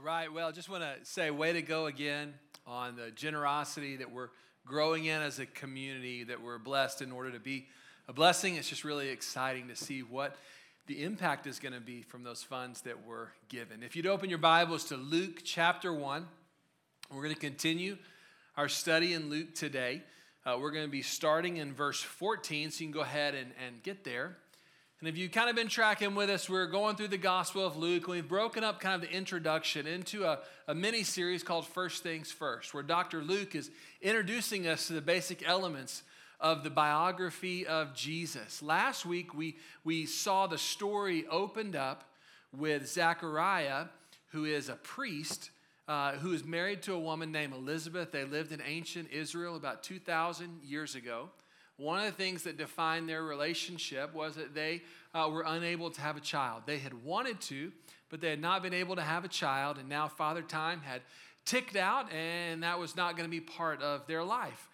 All right, well, just want to say, way to go again on the generosity that we're growing in as a community, that we're blessed in order to be a blessing. It's just really exciting to see what the impact is going to be from those funds that were given. If you'd open your Bibles to Luke chapter 1, we're going to continue our study in Luke today. Uh, we're going to be starting in verse 14, so you can go ahead and, and get there. And if you've kind of been tracking with us, we're going through the Gospel of Luke, and we've broken up kind of the introduction into a, a mini series called First Things First, where Dr. Luke is introducing us to the basic elements of the biography of Jesus. Last week, we, we saw the story opened up with Zechariah, who is a priest. Uh, who is married to a woman named Elizabeth. They lived in ancient Israel about 2,000 years ago. One of the things that defined their relationship was that they uh, were unable to have a child. They had wanted to, but they had not been able to have a child, and now Father Time had ticked out, and that was not going to be part of their life.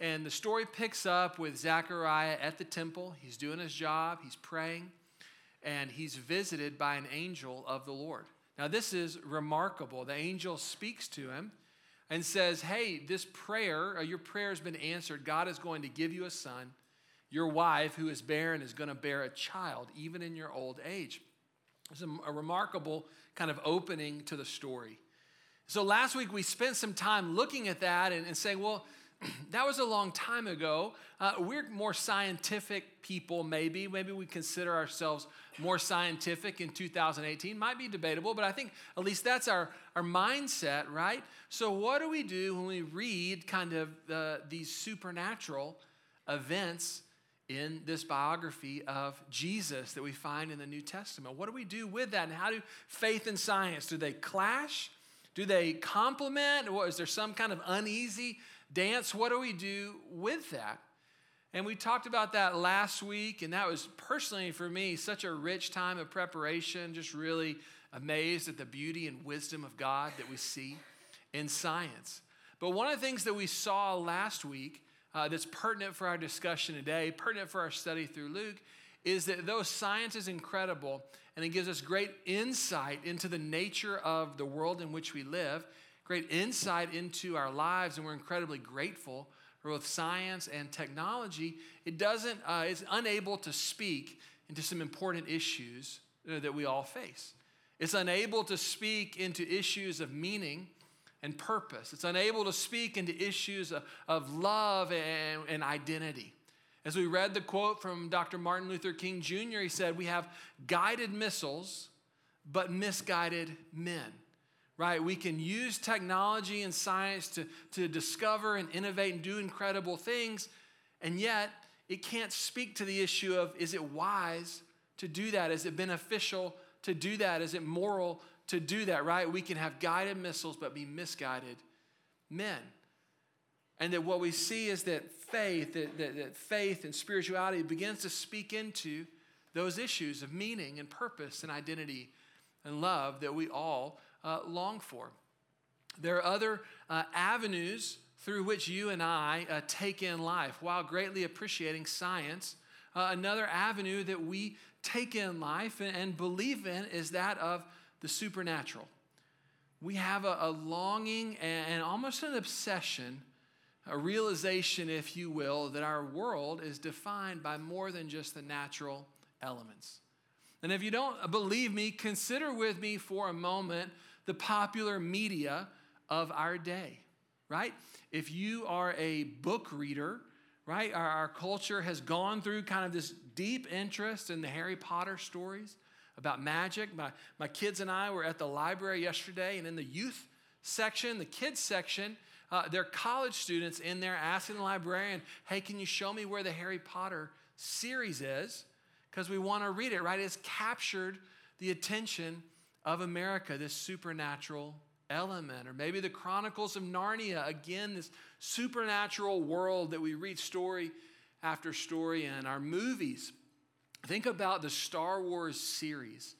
And the story picks up with Zechariah at the temple. He's doing his job, he's praying, and he's visited by an angel of the Lord. Now, this is remarkable. The angel speaks to him and says, Hey, this prayer, uh, your prayer has been answered. God is going to give you a son. Your wife, who is barren, is going to bear a child, even in your old age. It's a, a remarkable kind of opening to the story. So last week we spent some time looking at that and, and saying, well, that was a long time ago. Uh, we're more scientific people, maybe. Maybe we consider ourselves more scientific in 2018. Might be debatable, but I think at least that's our, our mindset, right? So, what do we do when we read kind of uh, these supernatural events in this biography of Jesus that we find in the New Testament? What do we do with that? And how do faith and science, do they clash? Do they complement? Or is there some kind of uneasy dance? What do we do with that? And we talked about that last week, and that was personally for me such a rich time of preparation, just really amazed at the beauty and wisdom of God that we see in science. But one of the things that we saw last week uh, that's pertinent for our discussion today, pertinent for our study through Luke, is that though science is incredible and it gives us great insight into the nature of the world in which we live, great insight into our lives, and we're incredibly grateful for both science and technology, it doesn't, uh, it's unable to speak into some important issues uh, that we all face. It's unable to speak into issues of meaning and purpose. It's unable to speak into issues of, of love and, and identity. As we read the quote from Dr. Martin Luther King Jr., he said, We have guided missiles, but misguided men right? We can use technology and science to, to discover and innovate and do incredible things, and yet it can't speak to the issue of is it wise to do that? Is it beneficial to do that? Is it moral to do that, right? We can have guided missiles but be misguided men. And that what we see is that faith, that, that, that faith and spirituality begins to speak into those issues of meaning and purpose and identity and love that we all uh, long for. There are other uh, avenues through which you and I uh, take in life while greatly appreciating science. Uh, another avenue that we take in life and, and, believe in is that of the supernatural. We have a, a longing and, and almost an obsession, a realization, if you will, that our world is defined by more than just the natural elements. And if you don't believe me, consider with me for a moment the popular media of our day, right? If you are a book reader, right, our, our culture has gone through kind of this deep interest in the Harry Potter stories about magic. My, my kids and I were at the library yesterday, and in the youth section, the kids section, uh, there are college students in there asking the librarian, hey, can you show me where the Harry Potter series is? Because we want to read it, right? It's captured the attention of America, this supernatural element. Or maybe the Chronicles of Narnia, again, this supernatural world that we read story after story in. Our movies, think about the Star Wars series,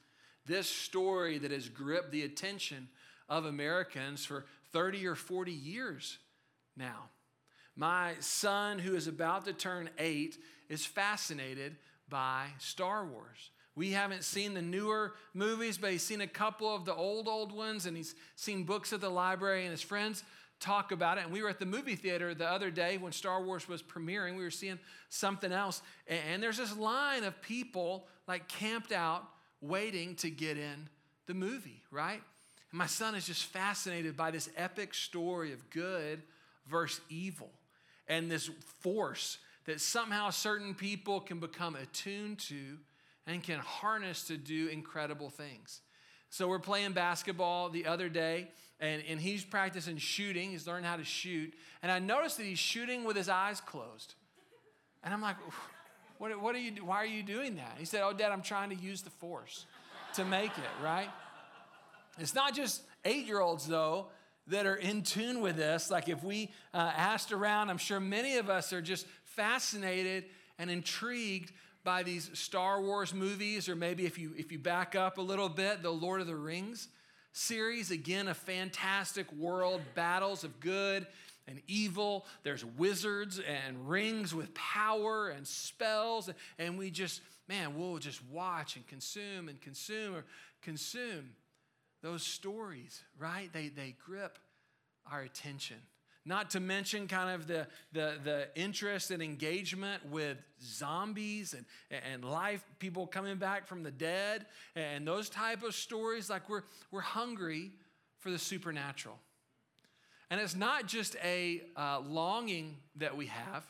this story that has gripped the attention of Americans for 30 or 40 years now. My son, who is about to turn eight, is fascinated by Star Wars. We haven't seen the newer movies, but he's seen a couple of the old, old ones, and he's seen books at the library, and his friends talk about it. And we were at the movie theater the other day when Star Wars was premiering. We were seeing something else. And there's this line of people like camped out waiting to get in the movie, right? And my son is just fascinated by this epic story of good versus evil and this force that somehow certain people can become attuned to and can harness to do incredible things. So we're playing basketball the other day, and, and he's practicing shooting. He's learning how to shoot. And I noticed that he's shooting with his eyes closed. And I'm like, what, what are you, why are you doing that? He said, Oh, Dad, I'm trying to use the force to make it, right? It's not just eight year olds, though, that are in tune with this. Like if we uh, asked around, I'm sure many of us are just fascinated and intrigued by these Star Wars movies, or maybe if you if you back up a little bit, the Lord of the Rings series. Again, a fantastic world, battles of good and evil. There's wizards and rings with power and spells, and we just man, we'll just watch and consume and consume or consume those stories, right? They, they grip our attention. Not to mention kind of the, the, the interest and engagement with zombies and, and life, people coming back from the dead, and those type of stories. Like we're, we're hungry for the supernatural. And it's not just a uh, longing that we have.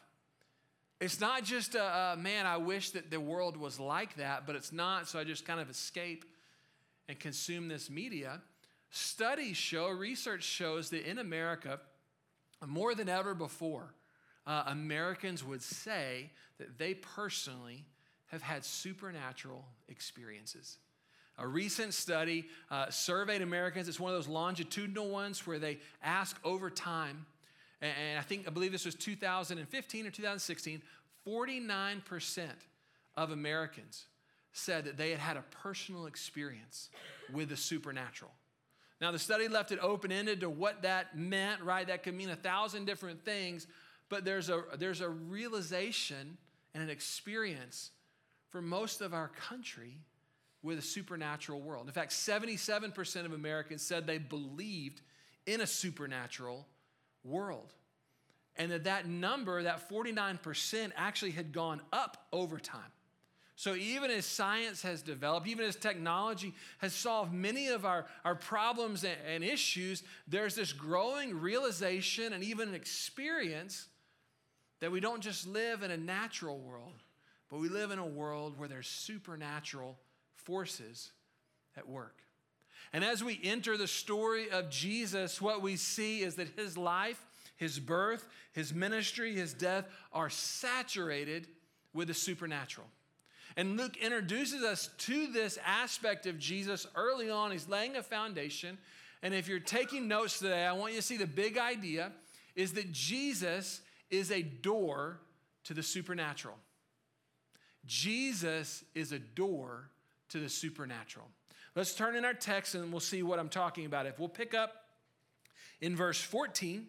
It's not just a, a, man, I wish that the world was like that, but it's not, so I just kind of escape and consume this media, studies show, research shows that in America, more than ever before, uh, Americans would say that they personally have had supernatural experiences. A recent study uh, surveyed Americans. It's one of those longitudinal ones where they ask over time, and I think I believe this was 2015 or 2016. 49% of Americans said that they had had a personal experience with the supernatural. Now, the study left it open ended to what that meant, right? That could mean a thousand different things, but there's a, there's a realization and an experience for most of our country with a supernatural world. In fact, 77% of Americans said they believed in a supernatural world. And that that number, that 49%, actually had gone up over time. So, even as science has developed, even as technology has solved many of our, our problems and, and issues, there's this growing realization and even an experience that we don't just live in a natural world, but we live in a world where there's supernatural forces at work. And as we enter the story of Jesus, what we see is that his life, his birth, his ministry, his death are saturated with the supernatural. And Luke introduces us to this aspect of Jesus early on. He's laying a foundation. And if you're taking notes today, I want you to see the big idea is that Jesus is a door to the supernatural. Jesus is a door to the supernatural. Let's turn in our text and we'll see what I'm talking about. If we'll pick up in verse 14,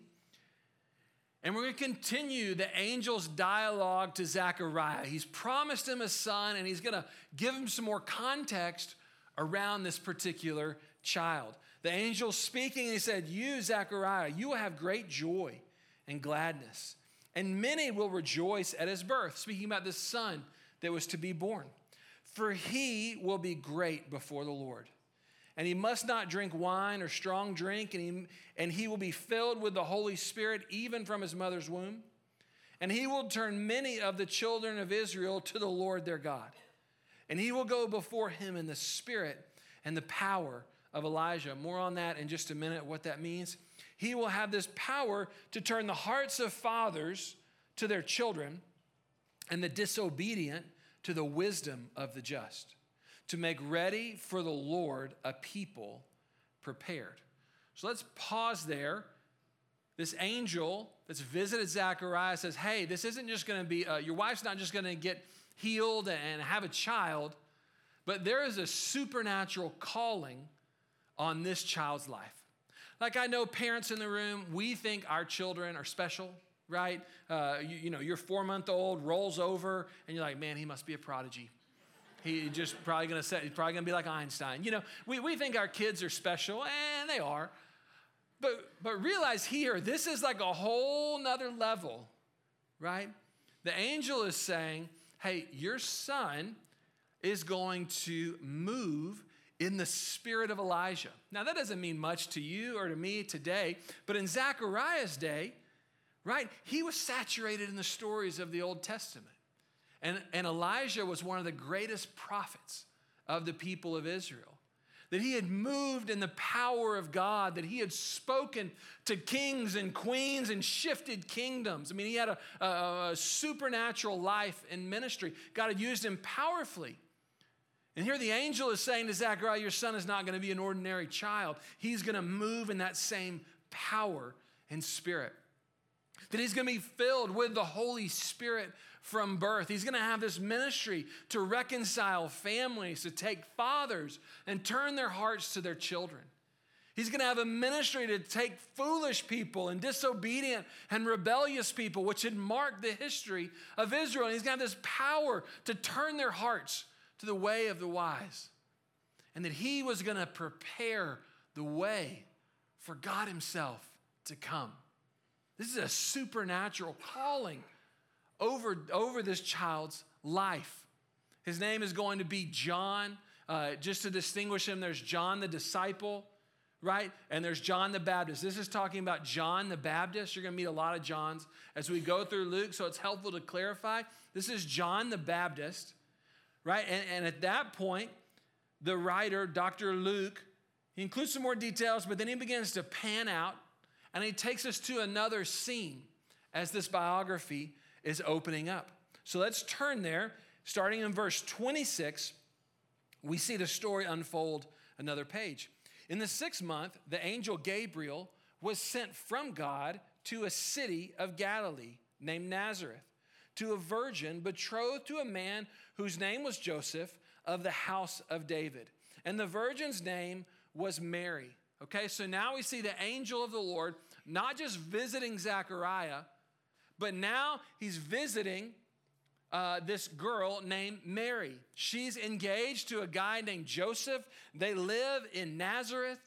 and we're going to continue the angel's dialogue to Zechariah. He's promised him a son, and he's going to give him some more context around this particular child. The angel speaking, he said, You, Zechariah, you will have great joy and gladness, and many will rejoice at his birth, speaking about this son that was to be born. For he will be great before the Lord and he must not drink wine or strong drink, and he, and he will be filled with the Holy Spirit even from his mother's womb. And he will turn many of the children of Israel to the Lord their God. And he will go before him in the spirit and the power of Elijah. More on that in just a minute, what that means. He will have this power to turn the hearts of fathers to their children and the disobedient to the wisdom of the just to make ready for the Lord a people prepared. So let's pause there. This angel that's visited Zechariah says, Hey, this isn't just going to be, uh, your wife's not just going to get healed and have a child, but there is a supernatural calling on this child's life. Like I know parents in the room, we think our children are special, right? Uh, you, you know, your four month old rolls over and you're like, man, he must be a prodigy He just probably gonna say, he's probably gonna be like Einstein. You know, we, we think our kids are special, and they are. But, but realize here, this is like a whole nother level, right? The angel is saying, hey, your son is going to move in the spirit of Elijah. Now, that doesn't mean much to you or to me today, but in Zechariah's day, right, he was saturated in the stories of the Old Testament. And, and Elijah was one of the greatest prophets of the people of Israel. That he had moved in the power of God, that he had spoken to kings and queens and shifted kingdoms. I mean, he had a, a, a supernatural life and ministry. God had used him powerfully. And here the angel is saying to Zechariah, Your son is not going to be an ordinary child. He's going to move in that same power and spirit. That he's going to be filled with the Holy Spirit from birth. He's going to have this ministry to reconcile families, to take fathers and turn their hearts to their children. He's going to have a ministry to take foolish people and disobedient and rebellious people, which had marked the history of Israel. And he's going to have this power to turn their hearts to the way of the wise. And that he was going to prepare the way for God himself to come. This is a supernatural calling over, over this child's life. His name is going to be John. Uh, just to distinguish him, there's John the disciple, right? And there's John the Baptist. This is talking about John the Baptist. You're going to meet a lot of Johns as we go through Luke, so it's helpful to clarify. This is John the Baptist, right? And, and at that point, the writer, Dr. Luke, he includes some more details, but then he begins to pan out and he takes us to another scene as this biography is opening up. So let's turn there. Starting in verse 26, we see the story unfold another page. In the sixth month, the angel Gabriel was sent from God to a city of Galilee named Nazareth to a virgin betrothed to a man whose name was Joseph of the house of David. And the virgin's name was Mary. Okay, so now we see the angel of the Lord not just visiting Zechariah, but now he's visiting uh, this girl named Mary. She's engaged to a guy named Joseph. They live in Nazareth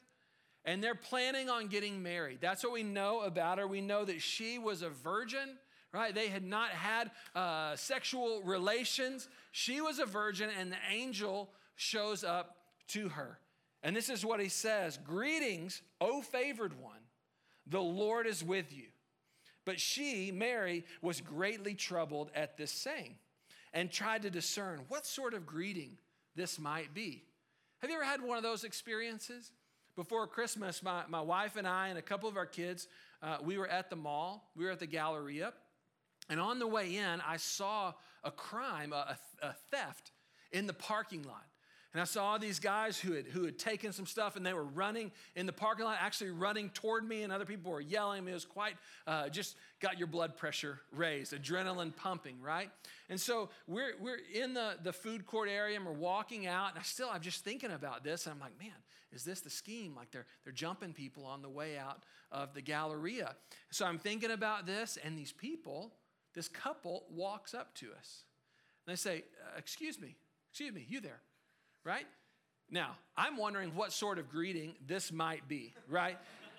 and they're planning on getting married. That's what we know about her. We know that she was a virgin, right? They had not had uh, sexual relations. She was a virgin, and the angel shows up to her. And this is what he says Greetings, O favored one, the Lord is with you. But she, Mary, was greatly troubled at this saying and tried to discern what sort of greeting this might be. Have you ever had one of those experiences? Before Christmas, my, my wife and I and a couple of our kids, uh, we were at the mall, we were at the Galleria, and on the way in, I saw a crime, a, a theft in the parking lot. And I saw these guys who had, who had taken some stuff and they were running in the parking lot, actually running toward me, and other people were yelling. Me it was quite, uh, just got your blood pressure raised, adrenaline pumping, right? And so we're, we're in the, the food court area and we're walking out, and I still, I'm just thinking about this, and I'm like, man, is this the scheme? Like they're, they're jumping people on the way out of the Galleria. So I'm thinking about this, and these people, this couple walks up to us. And they say, uh, Excuse me, excuse me, you there right? Now, I'm wondering what sort of greeting this might be, right?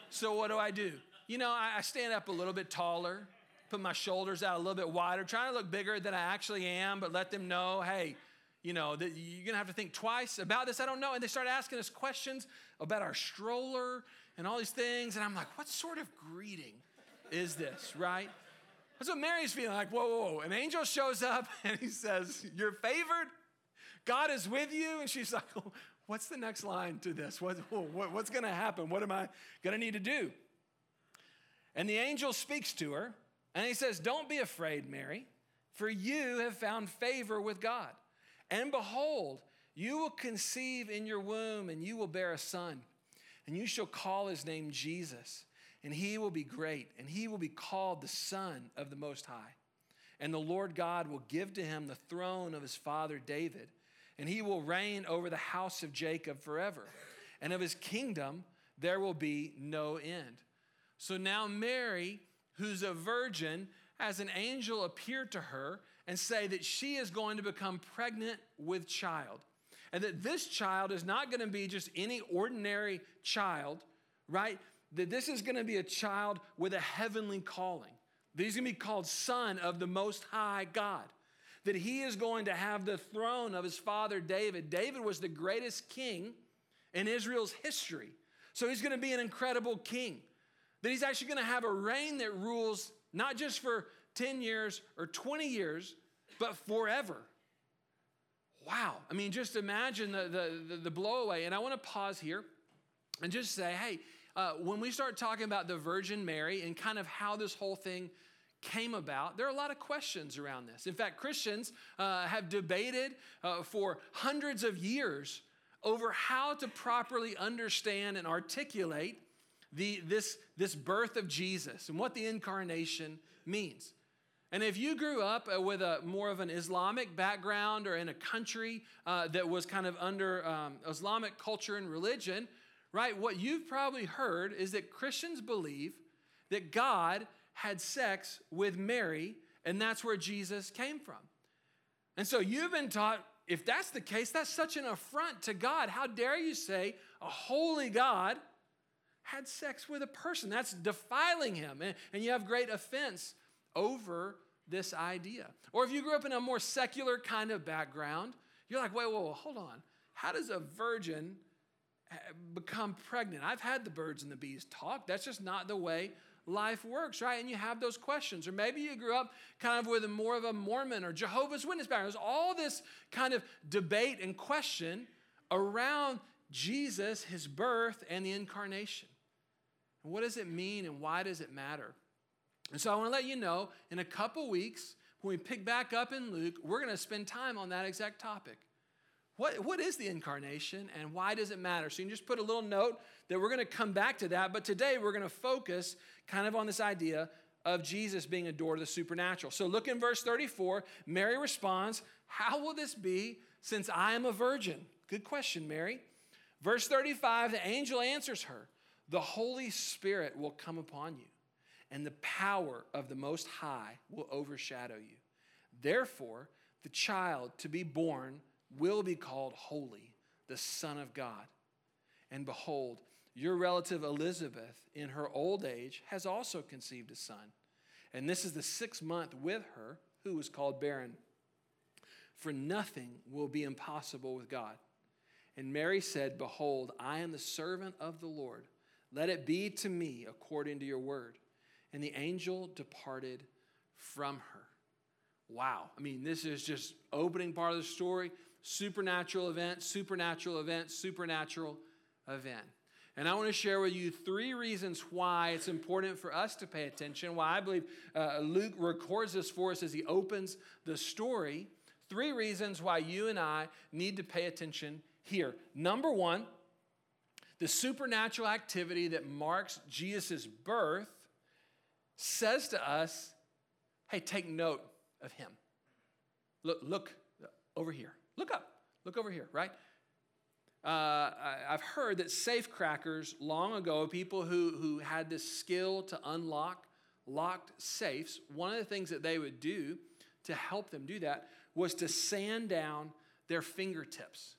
so, what do I do? You know, I, stand up a little bit taller, put my shoulders out a little bit wider, trying to look bigger than I actually am, but let them know, hey, you know, that you're gonna have to think twice about this. I don't know. And they start asking us questions about our stroller and all these things. And I'm like, what sort of greeting is this, right? That's what Mary's feeling like. Whoa, whoa, whoa. An angel shows up and he says, You're favored. God is with you. And she's like, oh, What's the next line to this? What, oh, what, what's going to happen? What am I going to need to do? And the angel speaks to her and he says, Don't be afraid, Mary, for you have found favor with God. And behold, you will conceive in your womb and you will bear a son, and you shall call his name Jesus. And he will be great, and he will be called the Son of the Most High. And the Lord God will give to him the throne of his father David and he will reign over the house of Jacob forever. And of his kingdom there will be no end. So now Mary, who's a virgin, has an angel appear to her and say that she is going to become pregnant with child. And that this child is not going to be just any ordinary child, right? That this is going to be a child with a heavenly calling. That he's going to be called Son of the Most High God. That he is going to have the throne of his father David. David was the greatest king in Israel's history. So he's going to be an incredible king. That he's actually going to have a reign that rules not just for 10 years or 20 years, but forever. Wow. I mean, just imagine the, the, the, the blowaway. And I want to pause here and just say, hey, uh, when we start talking about the Virgin Mary and kind of how this whole thing came about, there are a lot of questions around this. In fact, Christians uh, have debated uh, for hundreds of years over how to properly understand and articulate the, this, this birth of Jesus and what the incarnation means. And if you grew up uh, with a more of an Islamic background or in a country uh, that was kind of under um, Islamic culture and religion, right, what you've probably heard is that Christians believe that God had sex with Mary, and that's where Jesus came from. And so you've been taught if that's the case, that's such an affront to God. How dare you say a holy God had sex with a person? That's defiling him. And, and you have great offense over this idea. Or if you grew up in a more secular kind of background, you're like, wait, whoa, whoa, hold on. How does a virgin eh, become pregnant? I've had the birds and the bees talk. That's just not the way life works, right? And you have those questions. Or maybe you grew up kind of with a more of a Mormon or Jehovah's Witness background. There's all this kind of debate and question around Jesus, his birth, and the incarnation. And what does it mean and why does it matter? And so I want to let you know in a couple weeks, when we pick back up in Luke, we're going to spend time on that exact topic. What, what is the incarnation and why does it matter? So you can just put a little note that we're going to come back to that, but today we're going to focus kind of on this idea of Jesus being adored of the supernatural. So look in verse 34. Mary responds, How will this be since I am a virgin? Good question, Mary. Verse 35, the angel answers her, The Holy Spirit will come upon you and the power of the Most High will overshadow you. Therefore, the child to be born will be called Holy, the Son of God. And behold, your relative Elizabeth, in her old age, has also conceived a son. And this is the sixth month with her, who was called barren. For nothing will be impossible with God. And Mary said, Behold, I am the servant of the Lord. Let it be to me according to your word. And the angel departed from her. Wow. I mean, this is just opening part of the story. Supernatural event, supernatural event, supernatural event. And I want to share with you three reasons why it's important for us to pay attention, why I believe uh, Luke records this for us as he opens the story. Three reasons why you and I need to pay attention here. Number one, the supernatural activity that marks Jesus' birth says to us, hey, take note of him. Look, look over here. Look up. Look over here, right? Uh, I've heard that safecrackers long ago, people who, who had this skill to unlock locked safes, one of the things that they would do to help them do that was to sand down their fingertips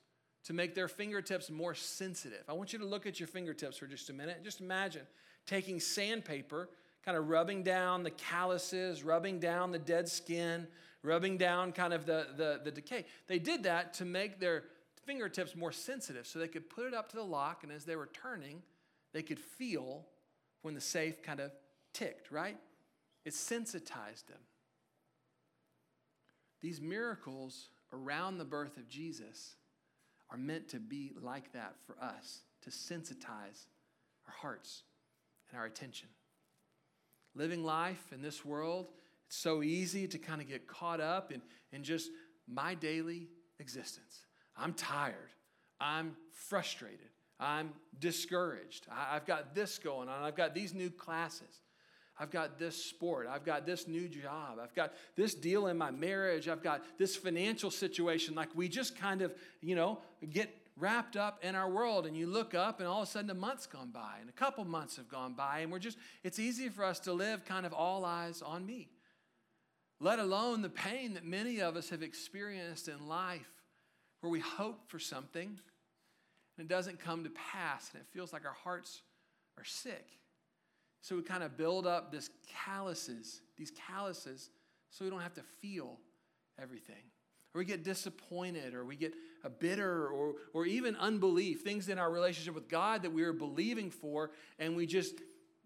to make their fingertips more sensitive. I want you to look at your fingertips for just a minute. Just imagine taking sandpaper kind of rubbing down the calluses, rubbing down the dead skin, rubbing down kind of the, the, the decay. They did that to make their fingertips more sensitive so they could put it up to the lock, and as they were turning, they could feel when the safe kind of ticked, right? It sensitized them. These miracles around the birth of Jesus are meant to be like that for us, to sensitize our hearts and our attention living life in this world, it's so easy to kind of get caught up in, in just my daily existence. I'm tired. I'm frustrated. I'm discouraged. I, I've got this going on. I've got these new classes. I've got this sport. I've got this new job. I've got this deal in my marriage. I've got this financial situation. Like we just kind of, you know, get wrapped up in our world and you look up and all of a sudden a month's gone by and a couple months have gone by and we're just it's easy for us to live kind of all eyes on me let alone the pain that many of us have experienced in life where we hope for something and it doesn't come to pass and it feels like our hearts are sick. So we kind of build up this calluses, these calluses, so we don't have to feel everything. Or we get disappointed, or we get a bitter, or, or even unbelief, things in our relationship with God that we are believing for, and we just,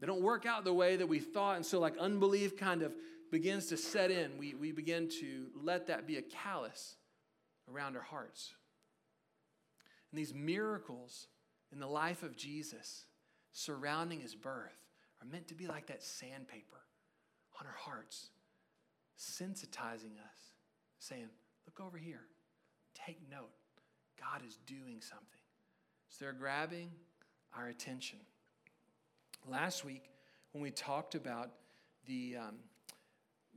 they don't work out the way that we thought. And so, like, unbelief kind of begins to set in. We, we begin to let that be a callus around our hearts. And these miracles in the life of Jesus surrounding his birth are meant to be like that sandpaper on our hearts, sensitizing us, saying, Look over here, take note. God is doing something. So they're grabbing our attention. Last week, when we talked about the, um,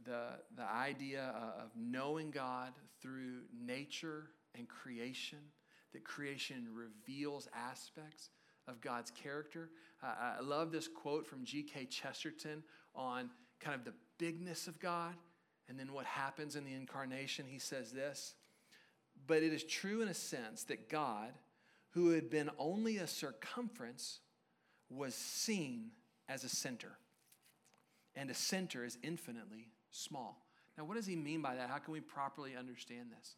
the, the idea of knowing God through nature and creation, that creation reveals aspects of God's character. Uh, I love this quote from G.K. Chesterton on kind of the bigness of God and then what happens in the incarnation. He says this But it is true in a sense that God, who had been only a circumference, was seen as a center. And a center is infinitely small. Now, what does he mean by that? How can we properly understand this?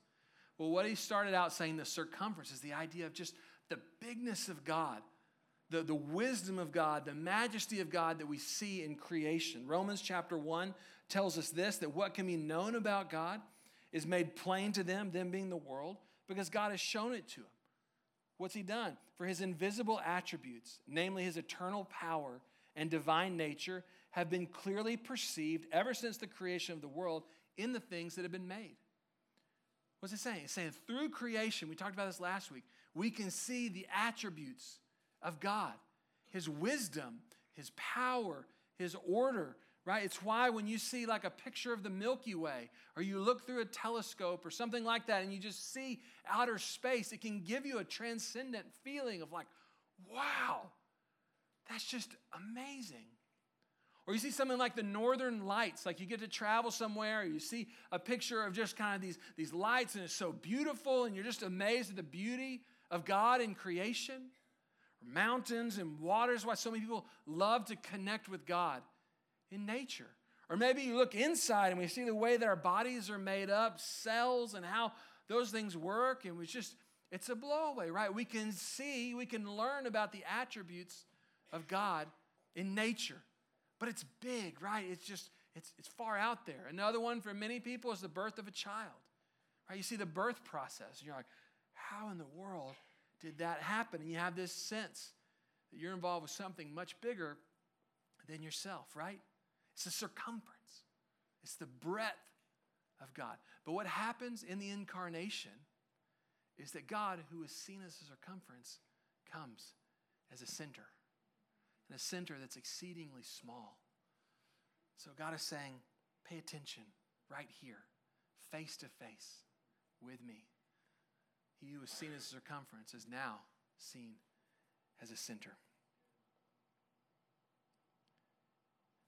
Well, what he started out saying, the circumference, is the idea of just the bigness of God, the, the wisdom of God, the majesty of God that we see in creation. Romans chapter 1 tells us this that what can be known about God is made plain to them, them being the world, because God has shown it to them. What's he done? For his invisible attributes, namely his eternal power and divine nature, have been clearly perceived ever since the creation of the world in the things that have been made. What's it saying? It's saying through creation, we talked about this last week, we can see the attributes of God, His wisdom, His power, His order, right? It's why when you see like a picture of the Milky Way or you look through a telescope or something like that and you just see outer space, it can give you a transcendent feeling of like, wow, that's just amazing. Or you see something like the northern lights, like you get to travel somewhere, you see a picture of just kind of these, these lights, and it's so beautiful, and you're just amazed at the beauty of God in creation. Mountains and waters, why so many people love to connect with God in nature. Or maybe you look inside and we see the way that our bodies are made up, cells, and how those things work, and we just, it's a blowaway, right? We can see, we can learn about the attributes of God in nature. But it's big, right? It's just, it's, it's far out there. Another one for many people is the birth of a child, right? You see the birth process, and you're like, how in the world did that happen? And you have this sense that you're involved with something much bigger than yourself, right? It's the circumference, it's the breadth of God. But what happens in the incarnation is that God, who is seen as a circumference, comes as a center in a center that's exceedingly small. So God is saying, pay attention right here, face to face with me. He who was seen as a circumference is now seen as a center.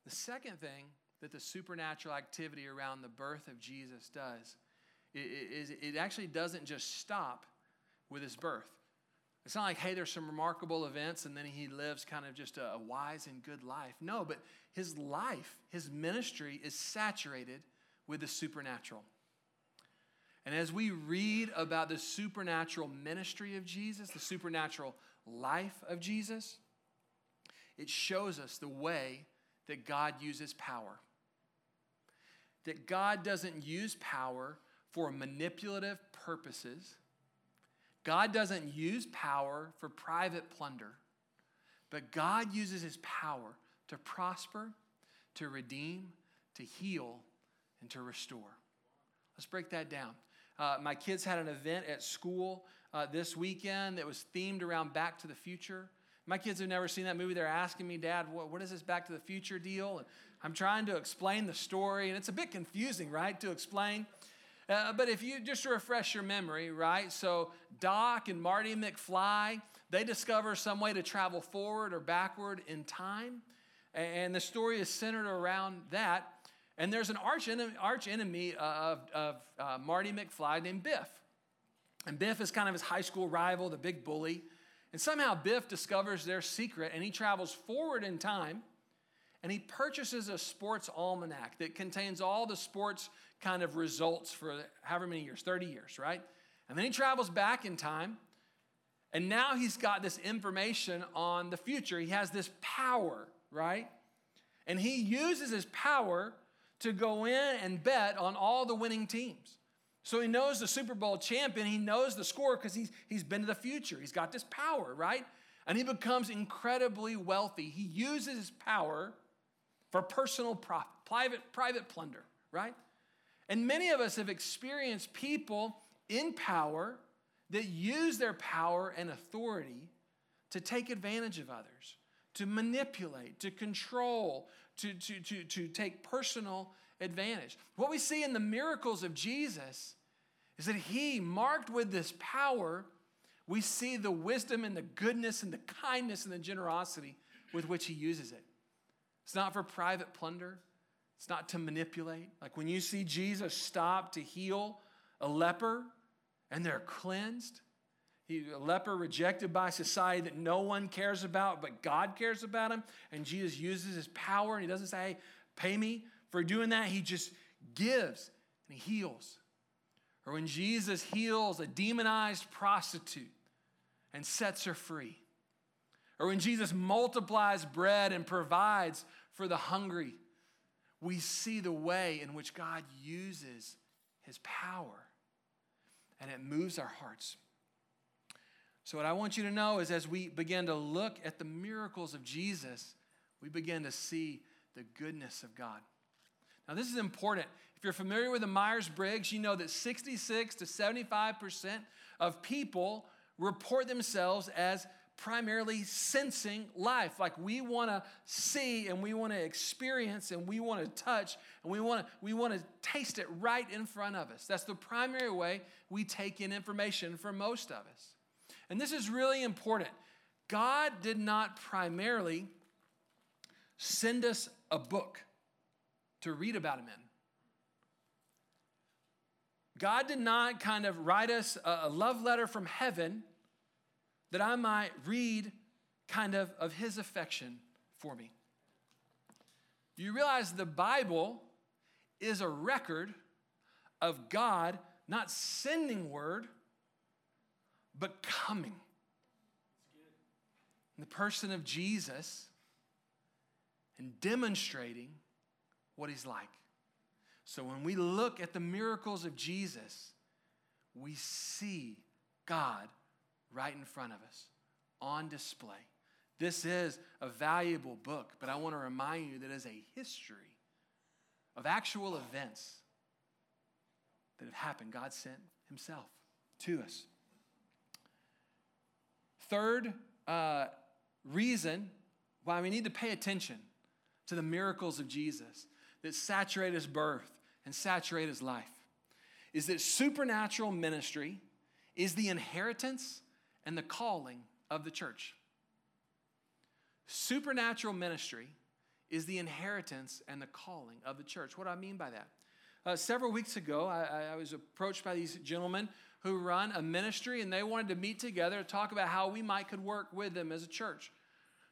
The second thing that the supernatural activity around the birth of Jesus does is it actually doesn't just stop with his birth. It's not like, hey, there's some remarkable events and then he lives kind of just a, a wise and good life. No, but his life, his ministry is saturated with the supernatural. And as we read about the supernatural ministry of Jesus, the supernatural life of Jesus, it shows us the way that God uses power. That God doesn't use power for manipulative purposes God doesn't use power for private plunder, but God uses his power to prosper, to redeem, to heal, and to restore. Let's break that down. Uh, my kids had an event at school uh, this weekend that was themed around Back to the Future. My kids have never seen that movie. They're asking me, Dad, what, what is this Back to the Future deal? And I'm trying to explain the story, and it's a bit confusing, right, to explain. Uh, but if you just refresh your memory, right? So Doc and Marty McFly, they discover some way to travel forward or backward in time. And the story is centered around that. And there's an arch enemy, arch enemy of, of uh, Marty McFly named Biff. And Biff is kind of his high school rival, the big bully. And somehow Biff discovers their secret and he travels forward in time and he purchases a sports almanac that contains all the sports kind of results for however many years 30 years, right? And then he travels back in time and now he's got this information on the future. He has this power, right? And he uses his power to go in and bet on all the winning teams. So he knows the Super Bowl champion, he knows the score because he's, he's been to the future. He's got this power, right? And he becomes incredibly wealthy. He uses his power for personal profit, private, private plunder, right? And many of us have experienced people in power that use their power and authority to take advantage of others, to manipulate, to control, to, to, to, to take personal advantage. What we see in the miracles of Jesus is that he, marked with this power, we see the wisdom and the goodness and the kindness and the generosity with which he uses it. It's not for private plunder, it's not to manipulate. Like when you see Jesus stop to heal a leper and they're cleansed, he, a leper rejected by society that no one cares about, but God cares about him. And Jesus uses his power and he doesn't say, hey, pay me for doing that. He just gives and he heals. Or when Jesus heals a demonized prostitute and sets her free. Or when Jesus multiplies bread and provides for the hungry. We see the way in which God uses his power and it moves our hearts. So, what I want you to know is as we begin to look at the miracles of Jesus, we begin to see the goodness of God. Now, this is important. If you're familiar with the Myers Briggs, you know that 66 to 75% of people report themselves as primarily sensing life. Like we want to see and we want to experience and we want to touch and we want to we want to taste it right in front of us. That's the primary way we take in information for most of us. And this is really important. God did not primarily send us a book to read about him in. God did not kind of write us a love letter from heaven that I might read kind of of his affection for me. You realize the Bible is a record of God not sending word, but coming. In the person of Jesus and demonstrating what he's like. So when we look at the miracles of Jesus, we see God right in front of us on display. This is a valuable book, but I want to remind you that it is a history of actual events that have happened. God sent Himself to us. Third uh, reason why we need to pay attention to the miracles of Jesus that saturate His birth and saturate His life is that supernatural ministry is the inheritance and the calling of the church. Supernatural ministry is the inheritance and the calling of the church. What do I mean by that? Uh, several weeks ago, I, I, was approached by these gentlemen who run a ministry, and they wanted to meet together to talk about how we might could work with them as a church.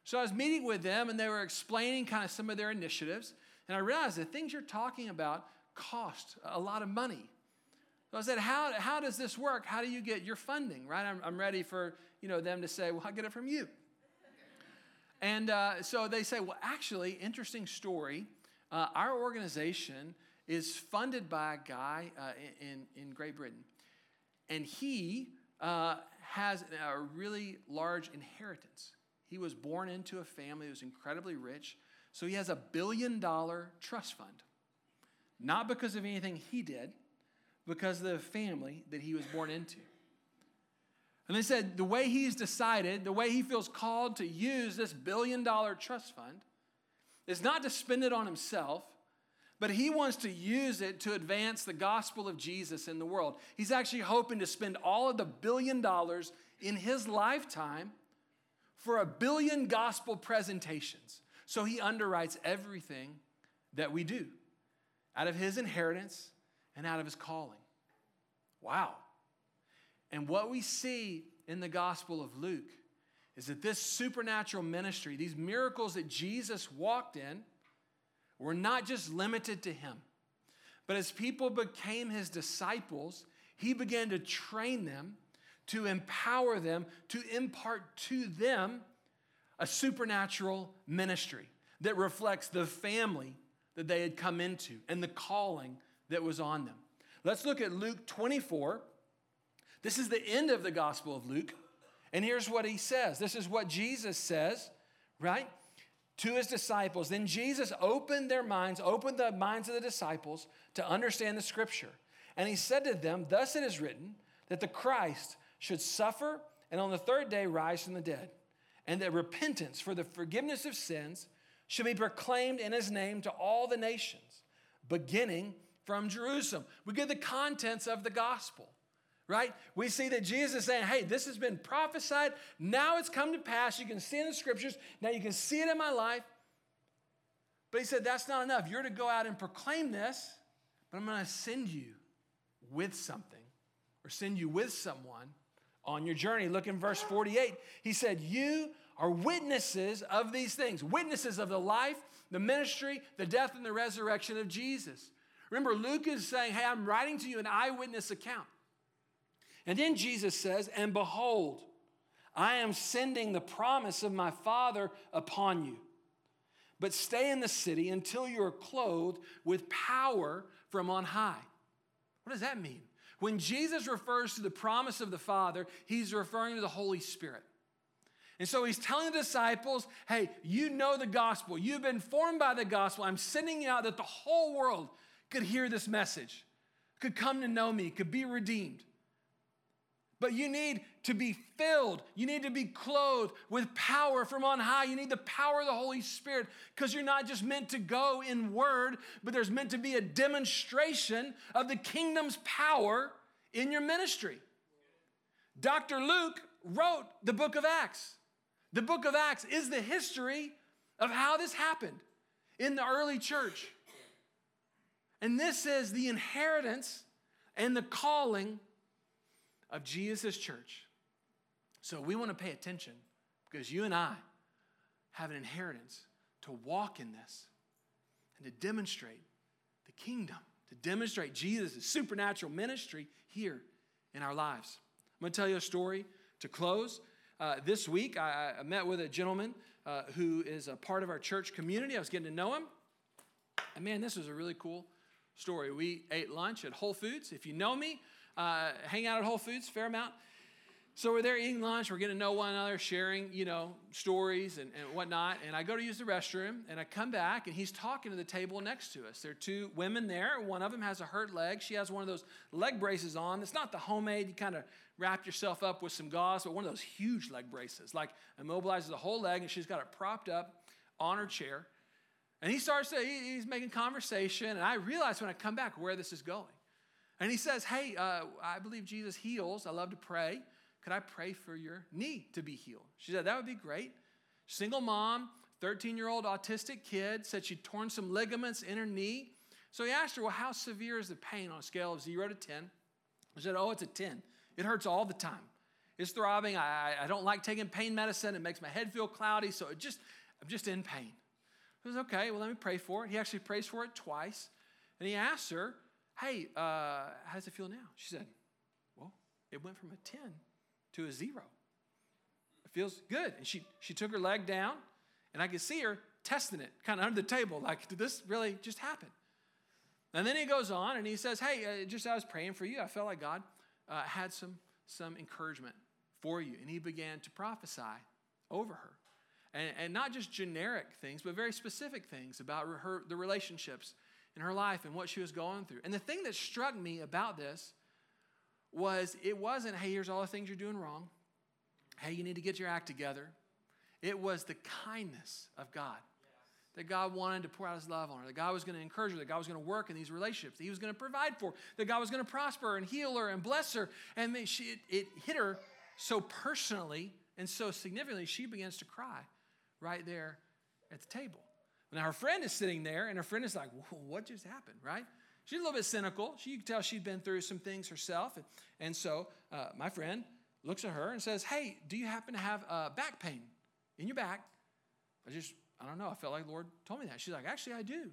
So I was meeting with them, and they were explaining kind of some of their initiatives, and I realized the things you're talking about cost a lot of money. So I said, how, how does this work? How do you get your funding, right? I'm, I'm ready for you know, them to say, well, I'll get it from you. And uh, so they say, well, actually, interesting story. Uh, our organization is funded by a guy uh, in, in Great Britain. And he uh, has a really large inheritance. He was born into a family that was incredibly rich. So he has a billion dollar trust fund. Not because of anything he did, because of the family that he was born into. And they said the way he's decided, the way he feels called to use this billion dollar trust fund is not to spend it on himself, but he wants to use it to advance the gospel of Jesus in the world. He's actually hoping to spend all of the billion dollars in his lifetime for a billion gospel presentations. So he underwrites everything that we do. out of his inheritance and out of his calling. Wow. And what we see in the Gospel of Luke is that this supernatural ministry, these miracles that Jesus walked in, were not just limited to him. But as people became his disciples, he began to train them, to empower them, to impart to them a supernatural ministry that reflects the family that they had come into and the calling that was on them. Let's look at Luke 24. This is the end of the Gospel of Luke. And here's what he says this is what Jesus says, right? To his disciples. Then Jesus opened their minds, opened the minds of the disciples to understand the scripture. And he said to them, Thus it is written that the Christ should suffer and on the third day rise from the dead, and that repentance for the forgiveness of sins should be proclaimed in his name to all the nations, beginning from Jerusalem. We get the contents of the gospel, right? We see that Jesus saying, hey, this has been prophesied. Now it's come to pass. You can see it in the scriptures. Now you can see it in my life. But he said, that's not enough. You're to go out and proclaim this, but I'm going to send you with something or send you with someone on your journey. Look in verse 48. He said, You are witnesses of these things, witnesses of the life, the ministry, the death, and the resurrection of Jesus. Remember, Luke is saying, Hey, I'm writing to you an eyewitness account. And then Jesus says, And behold, I am sending the promise of my Father upon you. But stay in the city until you are clothed with power from on high. What does that mean? When Jesus refers to the promise of the Father, he's referring to the Holy Spirit. And so he's telling the disciples, hey, you know the gospel. You've been formed by the gospel. I'm sending you out that the whole world could hear this message, could come to know me, could be redeemed. But you need to be filled. You need to be clothed with power from on high. You need the power of the Holy Spirit because you're not just meant to go in word, but there's meant to be a demonstration of the kingdom's power in your ministry. Dr. Luke wrote the book of Acts. The book of Acts is the history of how this happened in the early church. And this is the inheritance and the calling of Jesus' church. So we want to pay attention because you and I have an inheritance to walk in this and to demonstrate the kingdom, to demonstrate Jesus' supernatural ministry here in our lives. I'm going to tell you a story to close. Uh, this week, I, I, met with a gentleman uh, who is a part of our church community. I was getting to know him. And man, this was a really cool story. We ate lunch at Whole Foods. If you know me, uh, hang out at Whole Foods, fair amount. So we're there eating lunch, we're getting to know one another, sharing, you know, stories and, and whatnot. And I go to use the restroom and I come back and he's talking to the table next to us. There are two women there. One of them has a hurt leg. She has one of those leg braces on. It's not the homemade, you kind of wrap yourself up with some gauze, but one of those huge leg braces, like immobilizes the whole leg and she's got it propped up on her chair. And he starts he's making conversation. And I realize when I come back where this is going. And he says, Hey, uh, I believe Jesus heals. I love to pray. Could I pray for your knee to be healed? She said, That would be great. Single mom, 13 year old autistic kid, said she'd torn some ligaments in her knee. So he asked her, Well, how severe is the pain on a scale of zero to 10? She said, Oh, it's a 10. It hurts all the time. It's throbbing. I, I don't like taking pain medicine. It makes my head feel cloudy. So it just, I'm just in pain. He was okay. Well, let me pray for it. He actually prays for it twice. And he asked her, Hey, uh, how does it feel now? She said, Well, it went from a 10 to a zero. It feels good. And she, she took her leg down, and I could see her testing it kind of under the table, like, did this really just happen? And then he goes on and he says, Hey, uh, just I was praying for you. I felt like God uh, had some, some encouragement for you. And he began to prophesy over her. And, and not just generic things, but very specific things about her, the relationships in her life and what she was going through. And the thing that struck me about this was it wasn't, hey, here's all the things you're doing wrong. Hey, you need to get your act together. It was the kindness of God. That God wanted to pour out his love on her, that God was going to encourage her, that God was going to work in these relationships, that he was going to provide for that God was going to prosper and heal her and bless her. And she, it, it hit her so personally and so significantly, she begins to cry right there at the table. Now, her friend is sitting there, and her friend is like, What just happened, right? She's a little bit cynical. She, you can tell she'd been through some things herself. And, and so uh, my friend looks at her and says, Hey, do you happen to have uh, back pain in your back? I just, I don't know. I felt like the Lord told me that. She's like, Actually, I do.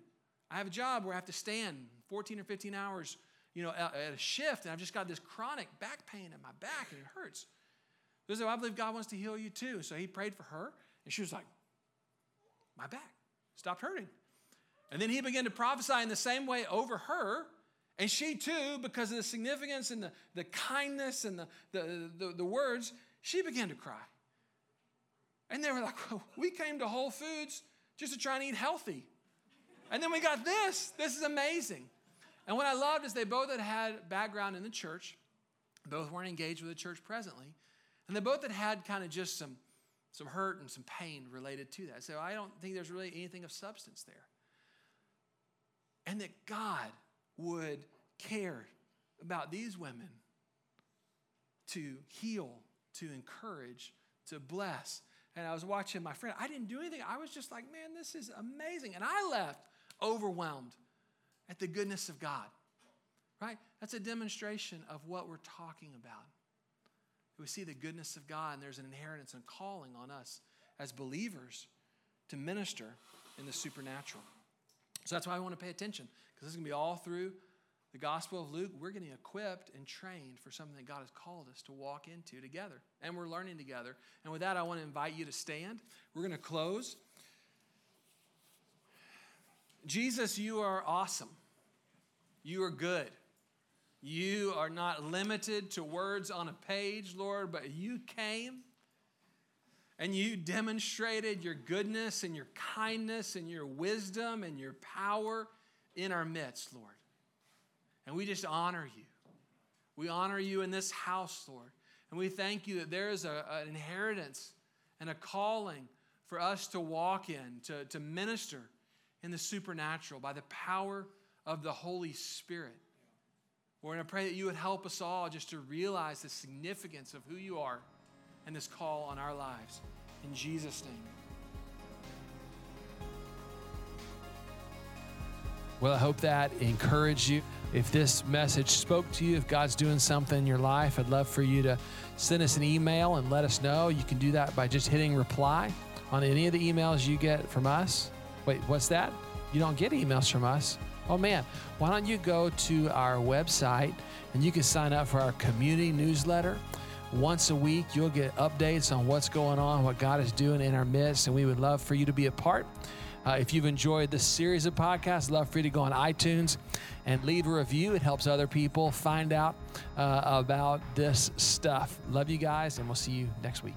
I have a job where I have to stand 14 or 15 hours, you know, at, at a shift, and I've just got this chronic back pain in my back, and it hurts. So I believe God wants to heal you too. So he prayed for her, and she was like, My back stopped hurting. And then he began to prophesy in the same way over her. And she too, because of the significance and the, the kindness and the, the, the, the words, she began to cry. And they were like, we came to Whole Foods just to try and eat healthy. And then we got this. This is amazing. And what I loved is they both had had background in the church. Both weren't engaged with the church presently. And they both had had kind of just some, some hurt and some pain related to that. So I don't think there's really anything of substance there and that God would care about these women to heal, to encourage, to bless. And I was watching my friend. I didn't do anything. I was just like, man, this is amazing. And I left overwhelmed at the goodness of God. Right? That's a demonstration of what we're talking about. We see the goodness of God, and there's an inheritance and calling on us as believers to minister in the supernatural. So that's why I want to pay attention, because this is going to be all through the Gospel of Luke. We're getting equipped and trained for something that God has called us to walk into together. And we're learning together. And with that, I want to invite you to stand. We're going to close. Jesus, you are awesome. You are good. You are not limited to words on a page, Lord, but you came and you demonstrated your goodness and your kindness and your wisdom and your power in our midst, Lord. And we just honor you. We honor you in this house, Lord. And we thank you that there is a, an inheritance and a calling for us to walk in, to, to minister in the supernatural by the power of the Holy Spirit. Lord, I pray that you would help us all just to realize the significance of who you are and this call on our lives. In Jesus' name. Well, I hope that encouraged you. If this message spoke to you, if God's doing something in your life, I'd love for you to send us an email and let us know. You can do that by just hitting reply on any of the emails you get from us. Wait, what's that? You don't get emails from us? Oh man, why don't you go to our website and you can sign up for our community newsletter? Once a week, you'll get updates on what's going on, what God is doing in our midst, and we would love for you to be a part. Uh, if you've enjoyed this series of podcasts, love for you to go on iTunes and leave a review. It helps other people find out uh, about this stuff. Love you guys, and we'll see you next week.